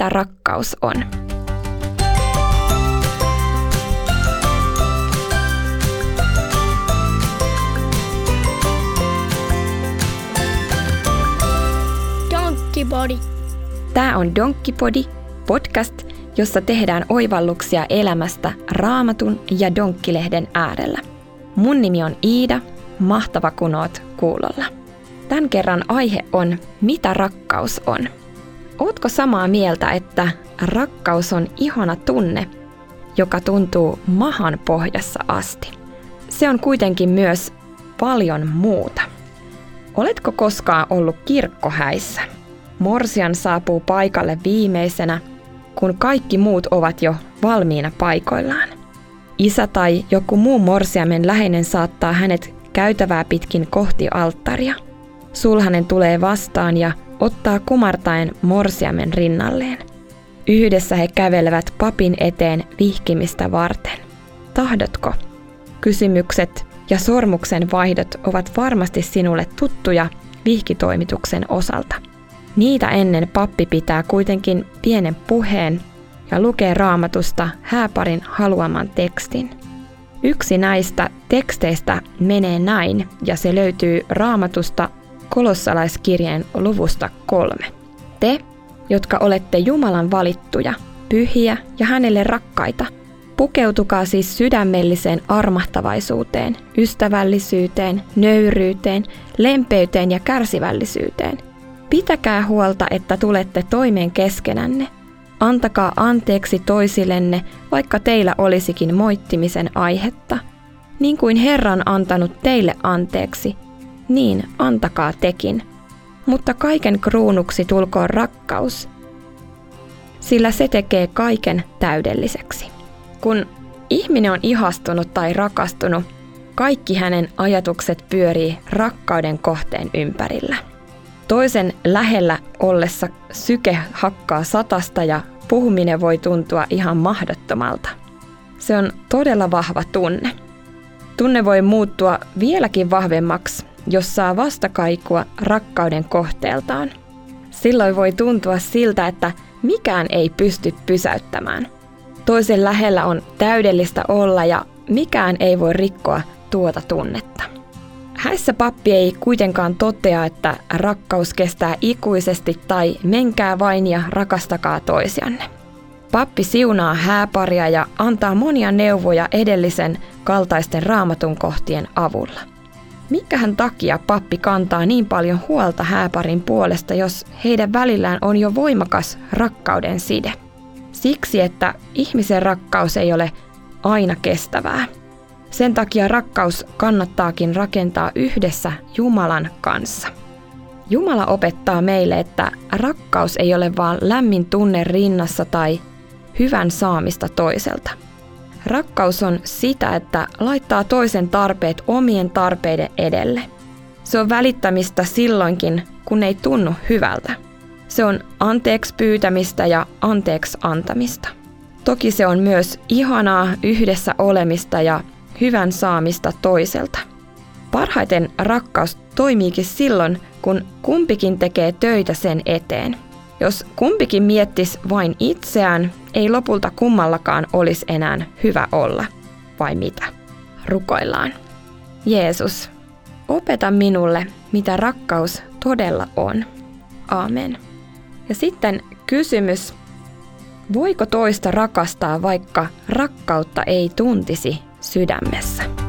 mitä rakkaus on. Donkkipodi. Tämä on Donkkipodi, podcast, jossa tehdään oivalluksia elämästä Raamatun ja Donkkilehden äärellä. Mun nimi on Iida, mahtava kun oot kuulolla. Tämän kerran aihe on, mitä rakkaus on. Ootko samaa mieltä, että rakkaus on ihana tunne, joka tuntuu mahan pohjassa asti? Se on kuitenkin myös paljon muuta. Oletko koskaan ollut kirkkohäissä? Morsian saapuu paikalle viimeisenä, kun kaikki muut ovat jo valmiina paikoillaan. Isä tai joku muu morsiamen läheinen saattaa hänet käytävää pitkin kohti alttaria. Sulhanen tulee vastaan ja ottaa kumartaen morsiamen rinnalleen. Yhdessä he kävelevät papin eteen vihkimistä varten. Tahdotko? Kysymykset ja sormuksen vaihdot ovat varmasti sinulle tuttuja vihkitoimituksen osalta. Niitä ennen pappi pitää kuitenkin pienen puheen ja lukee raamatusta hääparin haluaman tekstin. Yksi näistä teksteistä menee näin ja se löytyy raamatusta kolossalaiskirjeen luvusta kolme. Te, jotka olette Jumalan valittuja, pyhiä ja hänelle rakkaita, pukeutukaa siis sydämelliseen armahtavaisuuteen, ystävällisyyteen, nöyryyteen, lempeyteen ja kärsivällisyyteen. Pitäkää huolta, että tulette toimeen keskenänne. Antakaa anteeksi toisillenne, vaikka teillä olisikin moittimisen aihetta. Niin kuin Herra on antanut teille anteeksi, niin antakaa tekin. Mutta kaiken kruunuksi tulkoon rakkaus, sillä se tekee kaiken täydelliseksi. Kun ihminen on ihastunut tai rakastunut, kaikki hänen ajatukset pyörii rakkauden kohteen ympärillä. Toisen lähellä ollessa syke hakkaa satasta ja puhuminen voi tuntua ihan mahdottomalta. Se on todella vahva tunne. Tunne voi muuttua vieläkin vahvemmaksi, jos saa vastakaikua rakkauden kohteeltaan. Silloin voi tuntua siltä, että mikään ei pysty pysäyttämään. Toisen lähellä on täydellistä olla ja mikään ei voi rikkoa tuota tunnetta. Häissä pappi ei kuitenkaan totea, että rakkaus kestää ikuisesti tai menkää vain ja rakastakaa toisianne. Pappi siunaa hääparia ja antaa monia neuvoja edellisen kaltaisten raamatun kohtien avulla. Mikähän takia pappi kantaa niin paljon huolta hääparin puolesta, jos heidän välillään on jo voimakas rakkauden side? Siksi, että ihmisen rakkaus ei ole aina kestävää. Sen takia rakkaus kannattaakin rakentaa yhdessä Jumalan kanssa. Jumala opettaa meille, että rakkaus ei ole vain lämmin tunne rinnassa tai hyvän saamista toiselta – Rakkaus on sitä, että laittaa toisen tarpeet omien tarpeiden edelle. Se on välittämistä silloinkin, kun ei tunnu hyvältä. Se on anteeksi pyytämistä ja anteeksi antamista. Toki se on myös ihanaa yhdessä olemista ja hyvän saamista toiselta. Parhaiten rakkaus toimiikin silloin, kun kumpikin tekee töitä sen eteen. Jos kumpikin miettis vain itseään ei lopulta kummallakaan olisi enää hyvä olla, vai mitä? Rukoillaan. Jeesus, opeta minulle, mitä rakkaus todella on. Amen. Ja sitten kysymys, voiko toista rakastaa, vaikka rakkautta ei tuntisi sydämessä?